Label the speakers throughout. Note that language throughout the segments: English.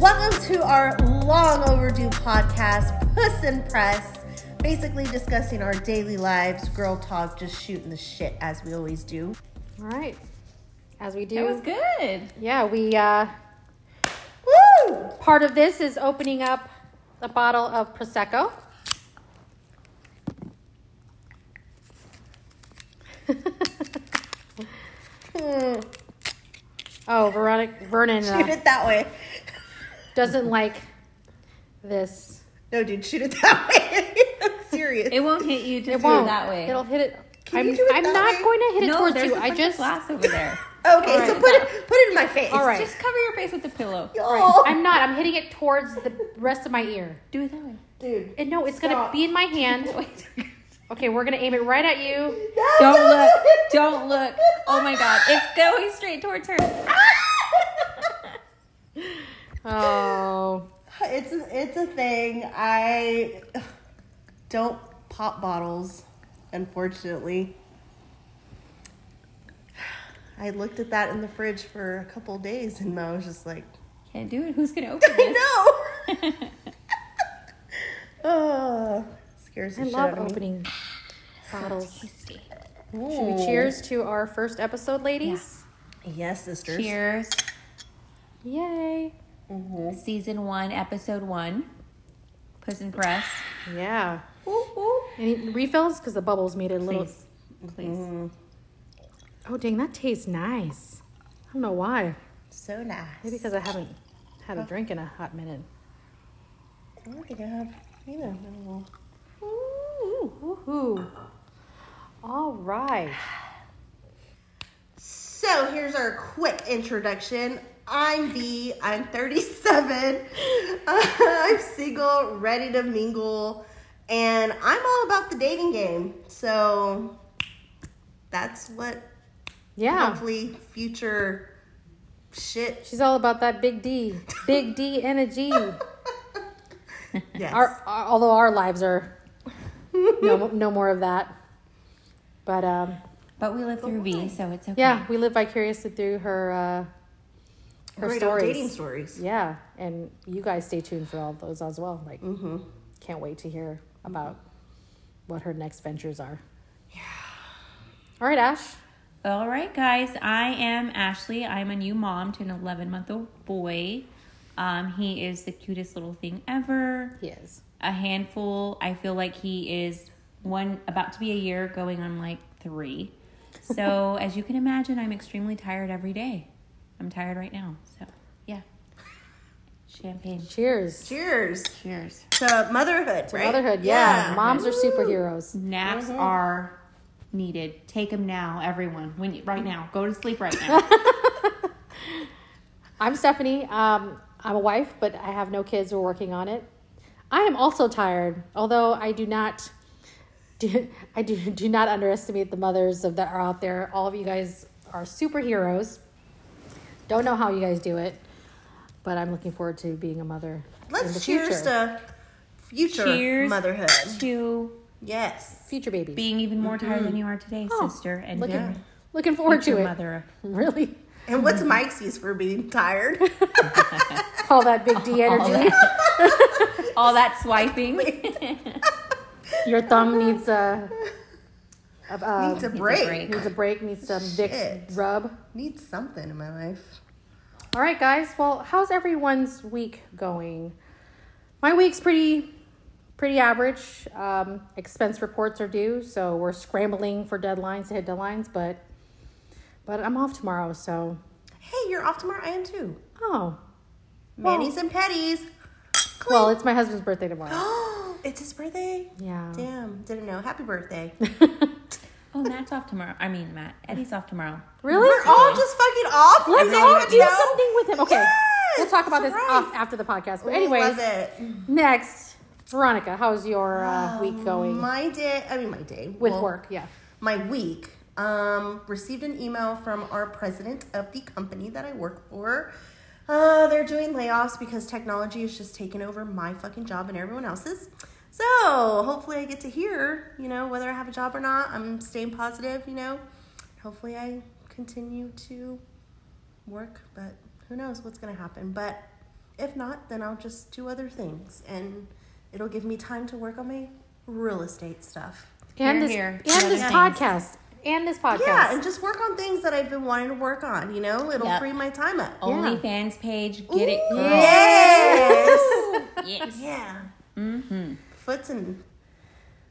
Speaker 1: Welcome to our long overdue podcast, Puss and Press. Basically discussing our daily lives, girl talk, just shooting the shit as we always do.
Speaker 2: All right. As we do.
Speaker 3: That was good.
Speaker 2: Yeah, we uh
Speaker 1: Woo!
Speaker 2: part of this is opening up a bottle of prosecco.
Speaker 1: Hmm.
Speaker 2: oh, Veronica Vernon
Speaker 1: Shoot
Speaker 2: uh,
Speaker 1: it that way.
Speaker 2: Doesn't like this.
Speaker 1: No, dude, shoot it that way. I'm serious.
Speaker 3: It won't hit you to
Speaker 2: It won't.
Speaker 3: that way.
Speaker 2: It'll hit it.
Speaker 1: Can
Speaker 2: I'm,
Speaker 1: you do it
Speaker 2: I'm
Speaker 1: that
Speaker 2: not
Speaker 1: way?
Speaker 2: going to hit it
Speaker 3: no,
Speaker 2: towards
Speaker 3: there's
Speaker 2: you.
Speaker 3: a
Speaker 2: I just
Speaker 3: of glass over there.
Speaker 1: okay,
Speaker 2: All
Speaker 1: so put it put it in my face.
Speaker 2: All right.
Speaker 3: Just cover your face with the pillow.
Speaker 1: Y'all.
Speaker 2: Right. I'm not. I'm hitting it towards the rest of my ear.
Speaker 3: Do it that way.
Speaker 1: dude.
Speaker 2: And no, it's gonna be in my hand. Okay, we're gonna aim it right at you.
Speaker 3: Don't look. Don't look. Oh my god. It's going straight towards her.
Speaker 2: Oh,
Speaker 1: It's a, it's a thing. I don't pop bottles, unfortunately. I looked at that in the fridge for a couple days and I was just like,
Speaker 3: Can't do it. Who's gonna open it?
Speaker 1: I
Speaker 3: this?
Speaker 1: know. oh, scares the
Speaker 2: I
Speaker 1: shit
Speaker 2: love
Speaker 1: out of me.
Speaker 2: opening bottles.
Speaker 3: Tasty.
Speaker 2: Should we cheers to our first episode, ladies?
Speaker 1: Yes, sisters.
Speaker 3: Cheers.
Speaker 2: Yay! Mm-hmm.
Speaker 3: Season one, episode one. Puss and Press.
Speaker 2: Yeah.
Speaker 1: Ooh, ooh.
Speaker 2: Any refills? Because the bubbles made it a little.
Speaker 3: Please. Please. Mm-hmm.
Speaker 2: Oh, dang, that tastes nice. I don't know why.
Speaker 1: So nice.
Speaker 2: Maybe because I haven't had a drink in a hot minute.
Speaker 1: I don't think I have either. No.
Speaker 2: Ooh, woohoo. All right.
Speaker 1: So here's our quick introduction. I'm V. I'm 37. I'm single, ready to mingle, and I'm all about the dating game. So that's what
Speaker 2: Yeah.
Speaker 1: hopefully future shit.
Speaker 2: She's all about that big D. Big D energy.
Speaker 1: Yes.
Speaker 2: Our, our, although our lives are no, no more of that. But um,
Speaker 3: But we live through V, so it's okay.
Speaker 2: yeah, we live vicariously through her uh, her
Speaker 1: Great old
Speaker 2: stories.
Speaker 1: dating stories.
Speaker 2: Yeah, and you guys stay tuned for all those as well. Like,
Speaker 1: Mm-hmm.
Speaker 2: can't wait to hear about what her next ventures are. Yeah. All right, Ash.
Speaker 3: All right, guys. I am Ashley. I'm a new mom to an 11 month old boy. Um, he is the cutest little thing ever.
Speaker 2: He is.
Speaker 3: A handful. I feel like he is one about to be a year, going on like three. So, as you can imagine, I'm extremely tired every day. I'm tired right now. So, yeah. Champagne.
Speaker 2: Cheers.
Speaker 1: Cheers
Speaker 3: Cheers.
Speaker 1: to motherhood,
Speaker 2: To
Speaker 1: right?
Speaker 2: motherhood. Yeah. Moms are superheroes.
Speaker 3: Naps are needed. Take them now, everyone. When you, right now, go to sleep right now.
Speaker 2: I'm Stephanie. Um, I'm a wife, but I have no kids. We're working on it. I am also tired, although I do not. Do, I do, do not underestimate the mothers of that are out there. All of you guys are superheroes. Don't know how you guys do it, but I'm looking forward to being a mother in the
Speaker 1: Let's cheers
Speaker 2: future.
Speaker 1: to future
Speaker 3: Cheers
Speaker 1: motherhood.
Speaker 3: to
Speaker 1: Yes.
Speaker 2: future baby
Speaker 3: being even more tired than mm-hmm. you are today,
Speaker 2: Oh,
Speaker 3: sister, and
Speaker 2: looking,
Speaker 3: yeah.
Speaker 2: looking forward to it.
Speaker 3: mother.
Speaker 2: Really,
Speaker 1: And what's my excuse for being tired?
Speaker 2: all that big D energy.
Speaker 3: All that swiping.
Speaker 2: Your thumb needs a, a, a
Speaker 1: Needs a break.
Speaker 2: needs a break. Needs some. Vicks rub.
Speaker 1: Needs something in my life.
Speaker 2: All right, guys. Well, how's everyone's week going? My week's pretty, pretty average. Um, expense reports are due, so we're scrambling for deadlines to hit deadlines. But, but I'm off tomorrow, so
Speaker 1: Hey, you're off tomorrow. I am too.
Speaker 2: oh, Well-
Speaker 1: and petties.
Speaker 2: well, it's my husband's birthday tomorrow.
Speaker 1: it's his birthday.
Speaker 2: Yeah.
Speaker 1: Damn, didn't know. Happy birthday.
Speaker 3: oh, Matt's off tomorrow. I mean, Matt. Eddie's off tomorrow.
Speaker 2: Really?
Speaker 1: We're all just fucking off.
Speaker 2: Let's all do
Speaker 1: know.
Speaker 2: something with him. Okay,
Speaker 1: Yes,
Speaker 2: we'll talk about this
Speaker 1: surprise.
Speaker 2: off after the podcast. But
Speaker 1: Ooh,
Speaker 2: anyways, next, Veronica, how's your uh, week going
Speaker 1: My day. I mean, my day
Speaker 2: with
Speaker 1: Well,
Speaker 2: work? Yeah.
Speaker 1: My week. Um, received an email from our president of the company that I work for. Uh, they're doing layoffs because technology is just taking over my fucking job and everyone else's. So hopefully I get to hear, you know, whether I have a job or not. I'm staying positive, you know. Hopefully I continue to work, but who knows what's gonna happen. But If not, then I'll just do other things, and it'll give me time to work on my real estate stuff.
Speaker 2: And
Speaker 3: Here,
Speaker 2: this
Speaker 3: here.
Speaker 2: and
Speaker 3: Yeah,
Speaker 2: this
Speaker 3: things.
Speaker 2: podcast. And this podcast.
Speaker 1: Yeah, and just work on things that I've been wanting to work on. You know, it'll
Speaker 3: Yep.
Speaker 1: free my time up.
Speaker 3: OnlyFans page, get it, girl.
Speaker 1: Yes.
Speaker 3: Yes.
Speaker 1: yeah.
Speaker 3: Mm-hmm.
Speaker 1: Foots and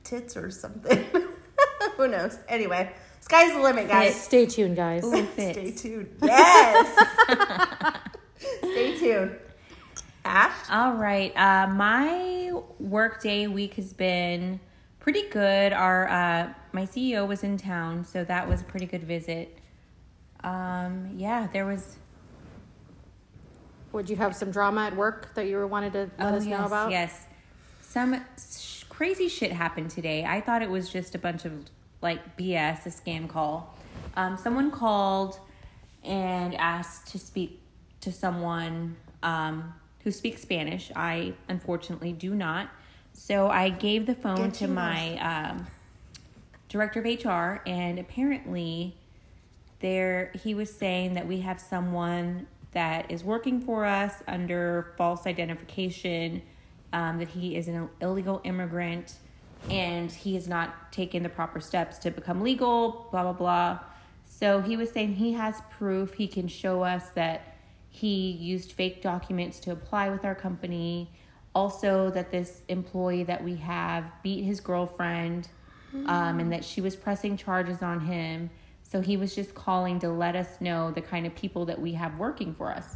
Speaker 1: tits or something. Who knows? Anyway, sky's the limit, guys.
Speaker 2: Stay tuned, guys.
Speaker 3: Ooh,
Speaker 1: Stay tuned. Yes. Stay tuned. Ash.
Speaker 3: All right. Uh, my workday week has been pretty good. Our uh, my CEO was in town, so that was a pretty good visit. Um, yeah, there was.
Speaker 2: Would you have some drama at work that you wanted to let us
Speaker 3: Oh, yes,
Speaker 2: know about?
Speaker 3: Yes, some sh- crazy shit happened today. I thought it was just a bunch of like BS, a scam call. Um, someone called and asked to speak to someone um, who speaks Spanish. I unfortunately do not, so I gave the phone to my um, director of HR, and apparently there he was saying that we have someone that is working for us under false identification um, that he is an illegal immigrant and he has not taken the proper steps to become legal blah blah blah so he was saying he has proof he can show us that he used fake documents to apply with our company also that this employee that we have beat his girlfriend um, and that she was pressing charges on him. So he was just calling to let us know the kind of people that we have working for us.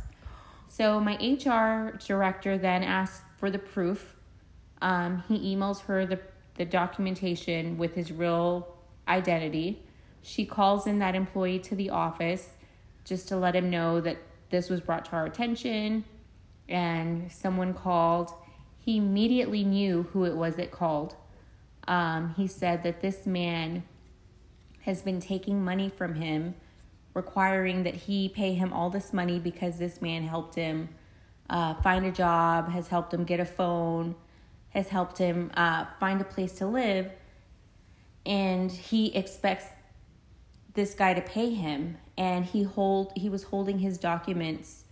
Speaker 3: So my HR director then asked for the proof. Um, he emails her the, the documentation with his real identity. She calls in that employee to the office just to let him know that this was brought to our attention and someone called. He immediately knew who it was that called. Um, he said that this man has been taking money from him, requiring that he pay him all this money because this man helped him uh, find a job, has helped him get a phone, has helped him uh, find a place to live, and he expects this guy to pay him, and he hold he was holding his documents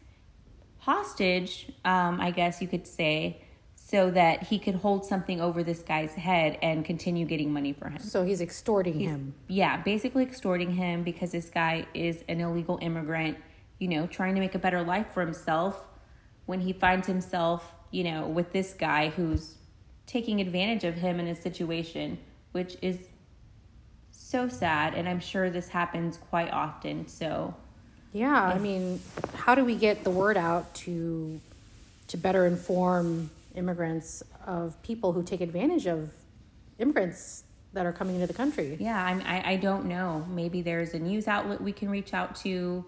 Speaker 3: hostage, um, I guess you could say, so that he could hold something over this guy's head and continue getting money for him.
Speaker 2: So he's extorting him.
Speaker 3: Yeah, basically extorting him because this guy is an illegal immigrant, you know, trying to make a better life for himself when he finds himself, you know, with this guy who's taking advantage of him in a situation, which is so sad. And I'm sure this happens quite often. So,
Speaker 2: Yeah, I mean, how do we get the word out to to better inform immigrants of people who take advantage of immigrants that are coming into the country?
Speaker 3: Yeah, I I don't know. Maybe there's a news outlet we can reach out to.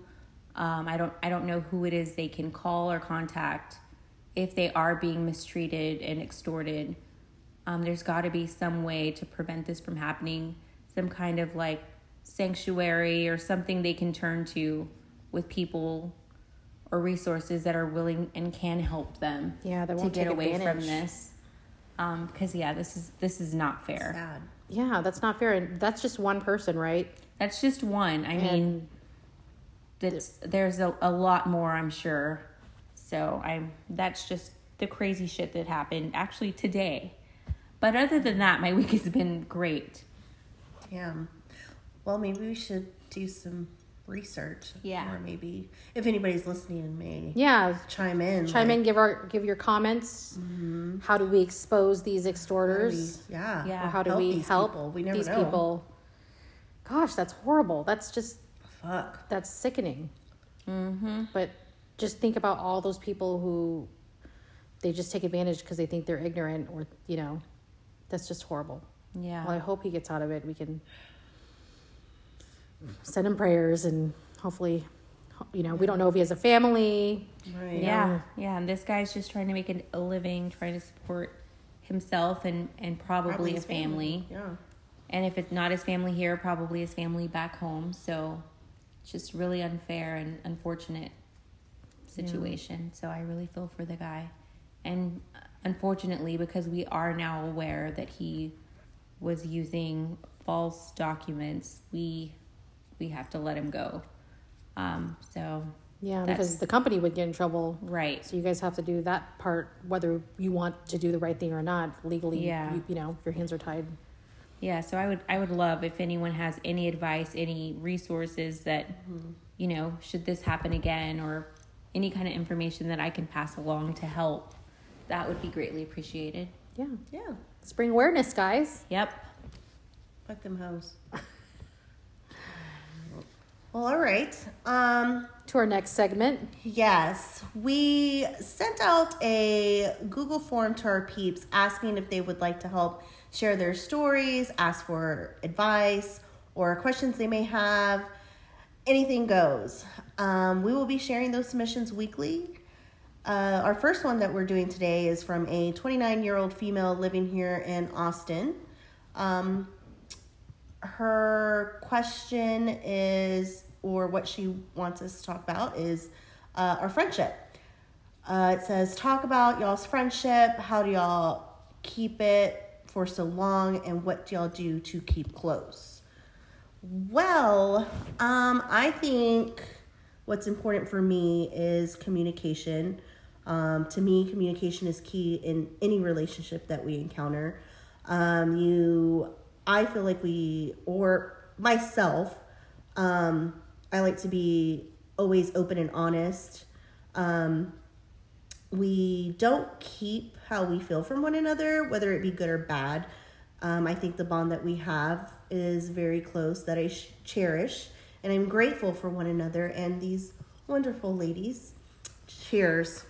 Speaker 3: Um, I don't I don't know who it is they can call or contact if they are being mistreated and extorted. Um, there's got to be some way to prevent this from happening. Some kind of like sanctuary or something they can turn to with people or resources that are willing and can help them.
Speaker 2: Yeah, that
Speaker 3: to
Speaker 2: won't
Speaker 3: get
Speaker 2: take
Speaker 3: away from
Speaker 2: advantage.
Speaker 3: this. Because yeah, this is this is not fair.
Speaker 1: Sad.
Speaker 2: Yeah, that's not fair. And that's just one person, right?
Speaker 3: That's just one. I mean,
Speaker 2: And
Speaker 3: that's there's a, a lot more, I'm sure. So I'm that's just the crazy shit that happened actually today. But other than that, my week has been great.
Speaker 1: Yeah. Well, maybe we should do some research.
Speaker 3: Yeah.
Speaker 1: Or maybe if anybody's listening and may
Speaker 2: yeah,
Speaker 1: chime in.
Speaker 2: chime
Speaker 1: like,
Speaker 2: in, give our give your comments. Mm-hmm. How do we expose these
Speaker 1: how
Speaker 2: extorters?
Speaker 1: we- yeah.
Speaker 3: Yeah.
Speaker 2: Or how do
Speaker 1: Help
Speaker 2: we
Speaker 1: these
Speaker 2: help
Speaker 1: people. We never
Speaker 2: these
Speaker 1: know.
Speaker 2: people? Gosh, that's horrible. That's just
Speaker 1: Fuck.
Speaker 2: that's sickening.
Speaker 3: Mm-hmm.
Speaker 2: But just think about all those people who they just take advantage because they think they're ignorant, or you know, that's just horrible.
Speaker 3: Yeah.
Speaker 2: Well, I hope he gets out of it. We can send him prayers and hopefully, you know, we don't know if he has a family.
Speaker 1: Right.
Speaker 3: yeah. Yeah. And this guy's just trying to make an- a living, trying to support himself and and probably, a
Speaker 1: his
Speaker 3: family.
Speaker 1: Yeah.
Speaker 3: And if it's not his family here, probably his family back home. So it's just really unfair and unfortunate situation. So I really feel for the guy. And unfortunately, because we are now aware that he was using false documents, we we have to let him go. Um, so
Speaker 2: Yeah, because the company would get in trouble.
Speaker 3: Right.
Speaker 2: So you guys have to do that part, whether you want to do the right thing or not. Legally,
Speaker 3: Yeah.
Speaker 2: you, you know, your hands are tied.
Speaker 3: Yeah, so I would I would love if anyone has any advice, any resources that you know, should this happen again or any kind of information that I can pass along to help, that would be greatly appreciated.
Speaker 2: Yeah.
Speaker 1: Yeah.
Speaker 2: Spring awareness, guys.
Speaker 3: Yep.
Speaker 1: Fuck them hoes. well, all right. Um,
Speaker 2: To our next segment.
Speaker 1: yes, we sent out a Google form to our peeps asking if they would like to help share their stories, ask for advice, or questions they may have. Anything goes. Um, we will be sharing those submissions weekly. Uh, our first one that we're doing today is from a 29 year old female living here in Austin. Um, her question is, or what she wants us to talk about, is uh, our friendship. Uh, it says, talk about y'all's friendship. How do y'all keep it for so long, and what do y'all do to keep close? Well, um, I think what's important for me is communication. Um, to me, communication is key in any relationship that we encounter. Um, you, I feel like we, or myself, um, I like to be always open and honest. Um, we don't keep how we feel from one another, whether it be good or bad. Um, I think the bond that we have is very close, that I sh- cherish, and I'm grateful for one another and these wonderful ladies. Cheers.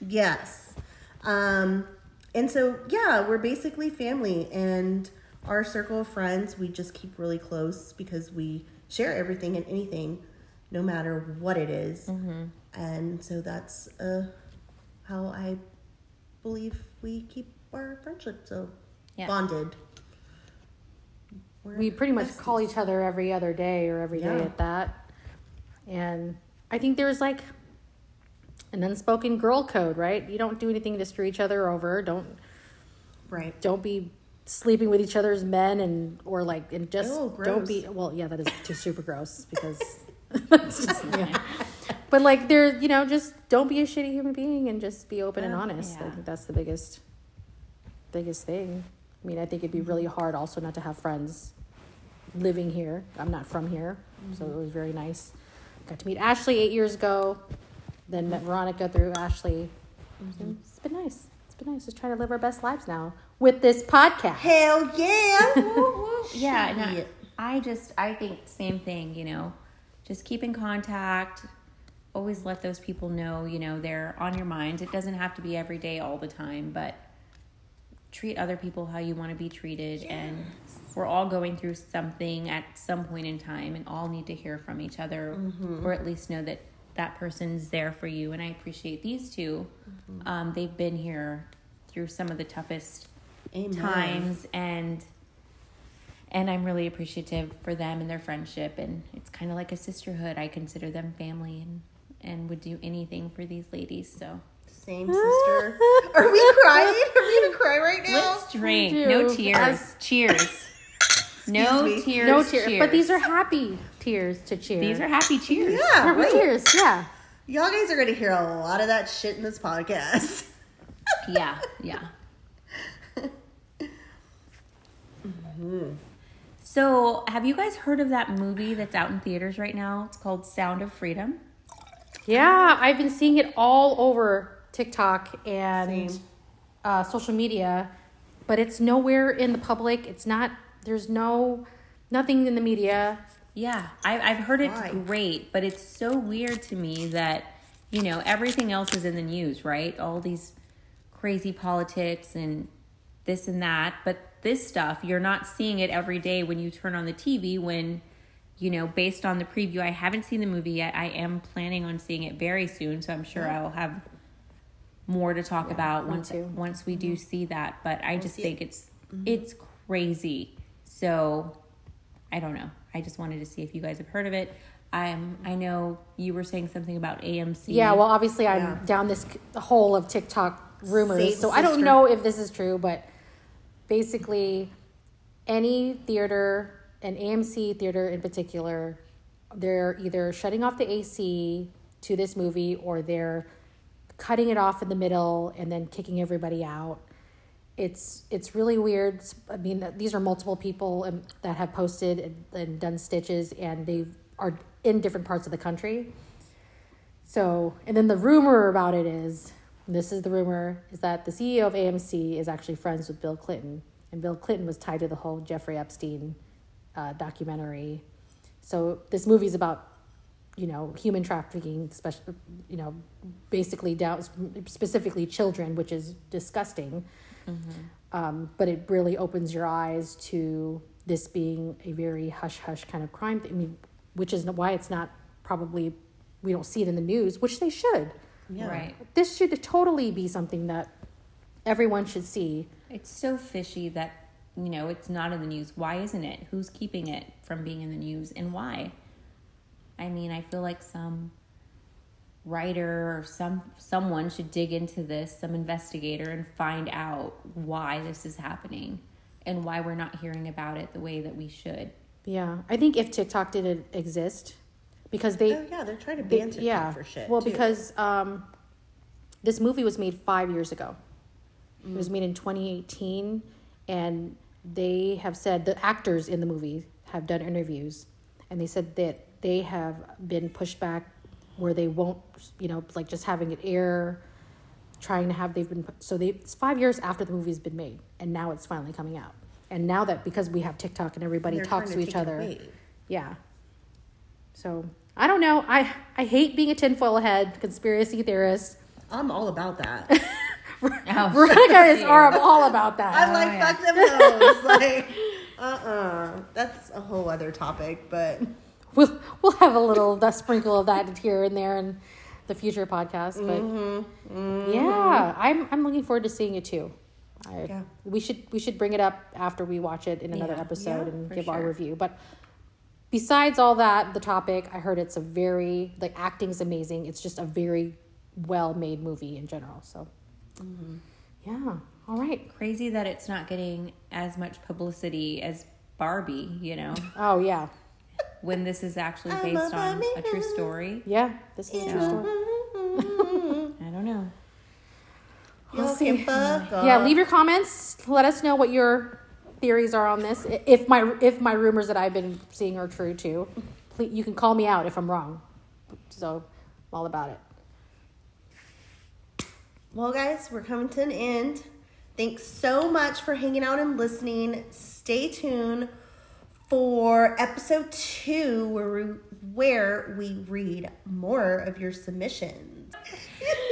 Speaker 1: Yes. Um, and so, yeah, we're basically family, and our circle of friends, we just keep really close because we share everything and anything, no matter what it is. And so that's uh, how I believe we keep our friendship so
Speaker 3: Yeah.
Speaker 1: bonded. We're
Speaker 2: We pretty much call each other every other day or every day
Speaker 1: Yeah.
Speaker 2: at that. And I think there's like an unspoken girl code, right? You don't do anything to screw each other over. Don't
Speaker 1: right.
Speaker 2: don't be sleeping with each other's men and or like and just
Speaker 1: Ew,
Speaker 2: don't be well yeah that is just super gross because it's just, yeah. But like there you know just don't be a shitty human being and just be open and
Speaker 1: Yeah.
Speaker 2: honest. I think that's the biggest biggest thing. I mean i think it'd be really hard also not to have friends living here. I'm not from here so it mm-hmm. was very nice. Got to meet ashley eight years ago then met veronica through ashley. Mm-hmm. So it's been nice. It's been nice. Just trying to live our best lives now with this podcast.
Speaker 1: Hell yeah! Woo, woo,
Speaker 3: Yeah, and I,
Speaker 1: shit.
Speaker 3: I just I think same thing, you know. Just keep in contact. Always let those people know, you know, they're on your mind. It doesn't have to be every day all the time, but treat other people how you want to be treated. And we're all going through something at some point in time and all need to hear from each other or at least know that that person's there for you. And i appreciate these 2 um, they've been here through some of the toughest
Speaker 1: Amen.
Speaker 3: times and and I'm really appreciative for them and their friendship. And it's kind of like a sisterhood. I consider them family and and would do anything for these ladies. So
Speaker 1: Same sister. Are we crying? Are we gonna cry right now?
Speaker 3: let's drink. No tears. cheers. No
Speaker 1: me.
Speaker 3: tears.
Speaker 2: no tears,
Speaker 3: cheers.
Speaker 2: but these are happy tears to cheer.
Speaker 3: these are happy cheers.
Speaker 1: Yeah,
Speaker 2: happy
Speaker 1: right.
Speaker 2: cheers. Yeah.
Speaker 1: Y'all guys are gonna hear a lot of that shit in this podcast.
Speaker 3: Yeah, yeah. Hmm. So, have you guys heard of that movie that's out in theaters right now? It's called Sound of Freedom.
Speaker 2: Yeah, I've been seeing it all over TikTok and uh, social media, but it's nowhere in the public. It's not. There's no nothing in the media.
Speaker 3: Yeah, I've, I've heard it's
Speaker 1: Why?
Speaker 3: great, but it's so weird to me that, you know, everything else is in the news, right? All these crazy politics and this and that. But this stuff, you're not seeing it every day when you turn on the TV. When, you know, based on the preview, I haven't seen the movie yet. I am planning on seeing it very soon, so I'm sure I'll have more to talk about once
Speaker 2: too.
Speaker 3: once we do see that. But I just
Speaker 1: see it.
Speaker 3: think it's it's crazy. So I don't know. I just wanted to see if you guys have heard of it. Um, I know you were saying something about AMC.
Speaker 2: Yeah, well, obviously, I'm
Speaker 1: Yeah.
Speaker 2: down this hole of TikTok rumors,
Speaker 1: Satan's
Speaker 2: so I don't know if this is true, but basically, any theater, an AMC theater in particular, they're either shutting off the AC to this movie or they're cutting it off in the middle and then kicking everybody out. It's it's really weird. I mean, these are multiple people um, that have posted and, and done stitches, and they are in different parts of the country. So, and then the rumor about it is, this is the rumor, is that the CEO of AMC is actually friends with Bill Clinton, and Bill Clinton was tied to the whole Jeffrey Epstein uh, documentary. So this movie is about, you know, human trafficking, especially, you know, basically down specifically children, which is disgusting. Um, but it really opens your eyes to this being a very hush hush kind of crime. I mean, which is why it's not probably we don't see it in the news, which they should.
Speaker 1: Yeah.
Speaker 3: Right.
Speaker 2: This should totally be something that everyone should see.
Speaker 3: It's so fishy that you know it's not in the news. Why isn't it? Who's keeping it from being in the news, and why? I mean, I feel like some writer or some someone should dig into this, some investigator, and find out why this is happening and why we're not hearing about it the way that we should.
Speaker 2: Yeah, I think if TikTok didn't exist, because they,
Speaker 1: Oh yeah, they're trying to ban TikTok
Speaker 2: yeah,
Speaker 1: for shit.
Speaker 2: well,
Speaker 1: too.
Speaker 2: because um, this movie was made five years ago. It was made in 2018, and they have said the actors in the movie have done interviews, and they said that they have been pushed back where they won't, you know, like just having it air, trying to have they've been so they it's five years after the movie's been made, and now it's finally coming out. And now that because we have TikTok and everybody
Speaker 1: They're
Speaker 2: talks to
Speaker 1: trying
Speaker 2: each other, yeah. So I don't know. I I hate being a tinfoil head conspiracy theorist.
Speaker 1: I'm all about that.
Speaker 3: Oh,
Speaker 2: Veronica is are all about that.
Speaker 1: I'm like,
Speaker 3: yeah.
Speaker 1: fuck them hoes. like, uh uh That's a whole other topic, but
Speaker 2: we'll we'll have a little that sprinkle of that here and there in the future podcast. But
Speaker 1: Mm-hmm.
Speaker 2: yeah, I'm I'm looking forward to seeing it too. I,
Speaker 1: Yeah.
Speaker 2: We should we should bring it up after we watch it in another
Speaker 3: Yeah.
Speaker 2: episode
Speaker 1: Yeah,
Speaker 2: and
Speaker 3: for
Speaker 2: give our review. But besides all that, the topic I heard it's a very the acting's amazing. It's just a very well made movie in general. So
Speaker 1: Mm-hmm.
Speaker 2: yeah, all right.
Speaker 3: crazy that it's not getting as much publicity as Barbie, you know,
Speaker 2: Oh yeah,
Speaker 3: when this is actually based on a true story.
Speaker 2: yeah. This is a true story.
Speaker 3: I don't know.
Speaker 2: We'll see.
Speaker 1: fuck
Speaker 2: Yeah, leave your comments. Let us know what your theories are on this. If my if my rumors that I've been seeing are true too, please, you can call me out if I'm wrong. So, I'm all about it.
Speaker 1: Well, guys, we're coming to an end. Thanks so much for hanging out and listening. Stay tuned for episode two, where we, where we read more of your submissions.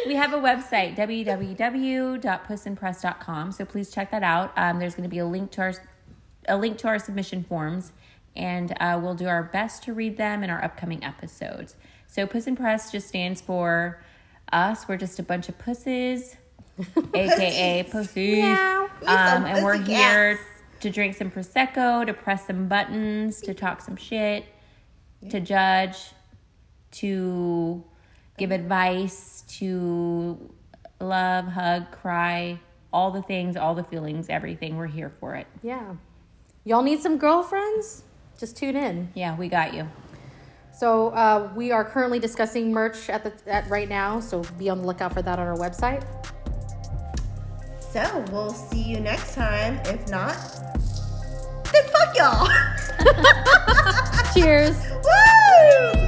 Speaker 3: We have a website, www.pussandpress.com. So please check that out. Um, there's going to be a link to our a link to our submission forms, and uh, we'll do our best to read them in our upcoming episodes. So Puss and Press just stands for us. We're just a bunch of pussies, aka pussies,
Speaker 2: Meow.
Speaker 1: We
Speaker 3: um, and we're
Speaker 1: pussy
Speaker 3: here
Speaker 1: cats.
Speaker 3: to drink some prosecco, to press some buttons, to talk some shit, to judge, to give advice, to love, hug, cry, all the things, all the feelings, everything. We're here for it.
Speaker 2: Yeah, y'all need some girlfriends? Just tune in.
Speaker 3: Yeah, we got you.
Speaker 2: So uh, we are currently discussing merch at the at right now. So be on the lookout for that on our website.
Speaker 1: So we'll see you next time. If not, then fuck y'all.
Speaker 2: Cheers.
Speaker 1: Woo!